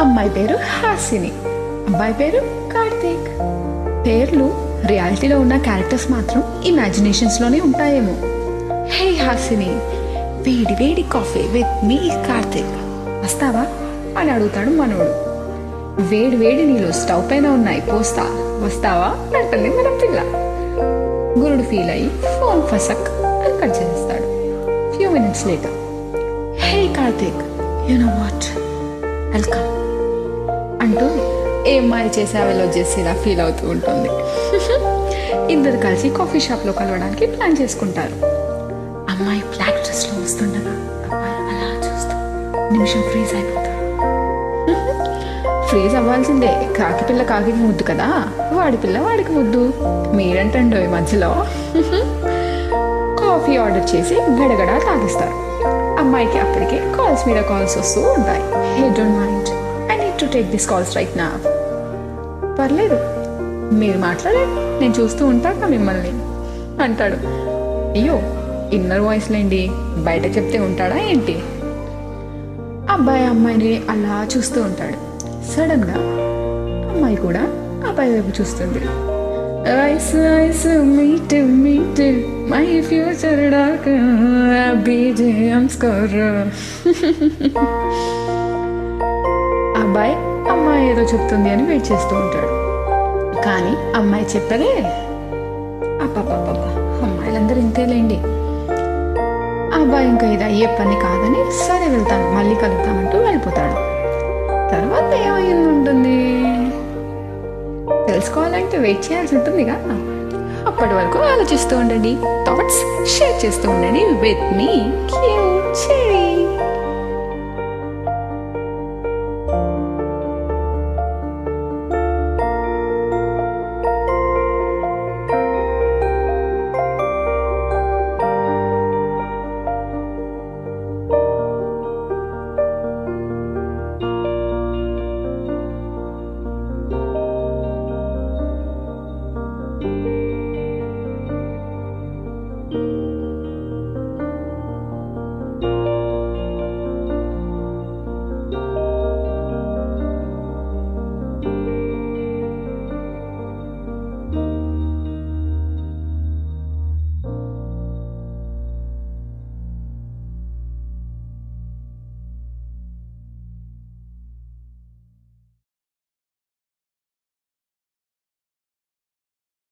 అమ్మాయి పేరు హాసిని. అబ్బాయి పేరు కార్తీక్. పేర్లు రియాలిటీలో ఉన్న క్యారెక్టర్స్ మాత్రం ఇమాజినేషన్స్లోనే ఉంటాయేమో. హే హాసిని వేడి వేడి కాఫీ విత్ మీ కార్తీక్. వస్తావా? అని అడుగుతాడు మనవడు వేడి వేడి నీళ్ళు స్టవ్ పైన ఉన్నాయి పోస్తా. వస్తావా? అంటుంది మన పిల్ల. గురుడు ఫీల్ అయ్యి ఫోన్ ఫసక్ అని కట్ చేస్తాడు few minutes later hey Karthik you know what welcome అంటూ ఏం మాయ చేసావెలో చేసేలా ఫీల్ అవుతూ ఉంటుంది. ఇద్దరు కలిసి కాఫీ షాప్లో కలవడానికి ప్లాన్ చేసుకుంటారు. అమ్మాయి బ్లాక్ డ్రెస్లో వస్తుండగా అబ్బాయి అలా చూస్తూ నిమిషం ఫ్రీజ్ అయిపోతాడు. ఫ్రీజ్ అవ్వాల్సిందే. కాకి పిల్ల కాకి ముద్దు కదా. వాడి పిల్ల వాడికి ముద్దు. మీరంటండో ఈ మధ్యలో. కాఫీ ఆర్డర్ చేసి గడగడ తాగిస్తారు. అమ్మాయికి అప్పటికే కాల్స్ మీద కాల్స్ వస్తూ ఉంటాయి. Hey don't mind I need to take this calls right నా పర్లేదు. మీరు మాట్లాడండి నేను చూస్తూ ఉంటాను మిమ్మల్ని. అంటాడు. అయ్యో ఇన్నర్ వాయిస్ లేండి బయట చెప్తే ఉంటాడా ఏంటి? అబ్బాయి అమ్మాయిని అలా చూస్తూ ఉంటాడు. సడన్గా అమ్మాయి కూడా అబ్బాయి వైపు చూస్తుంది. Eyes eyes meet meet my future dark BJM score అబ్బాయి అమ్మాయి ఏదో చెప్తుంది అని వెయిట్ చేస్తూ ఉంటాడు. కానీ అమ్మాయి చెప్పదే అబ్బాబ్బాబ్బా అమ్మాయిలందరూ ఇంతేలేండి. అబ్బాయి ఇంకా ఇది అయ్యే పని కాదని సరే వెళ్తాను మళ్ళీ కలుగుతామంటూ వెళ్ళిపోతాడు. తర్వాత ఏమైంది ఉంటుంది? తెలుసుకోవాలంటే వెయిట్ చేయాల్సి ఉంటుందిగా అప్పటి వరకు ఆలోచిస్తూ ఉండండి థాట్స్ షేర్ చేస్తూ ఉండండి విత్ మీ క్యూ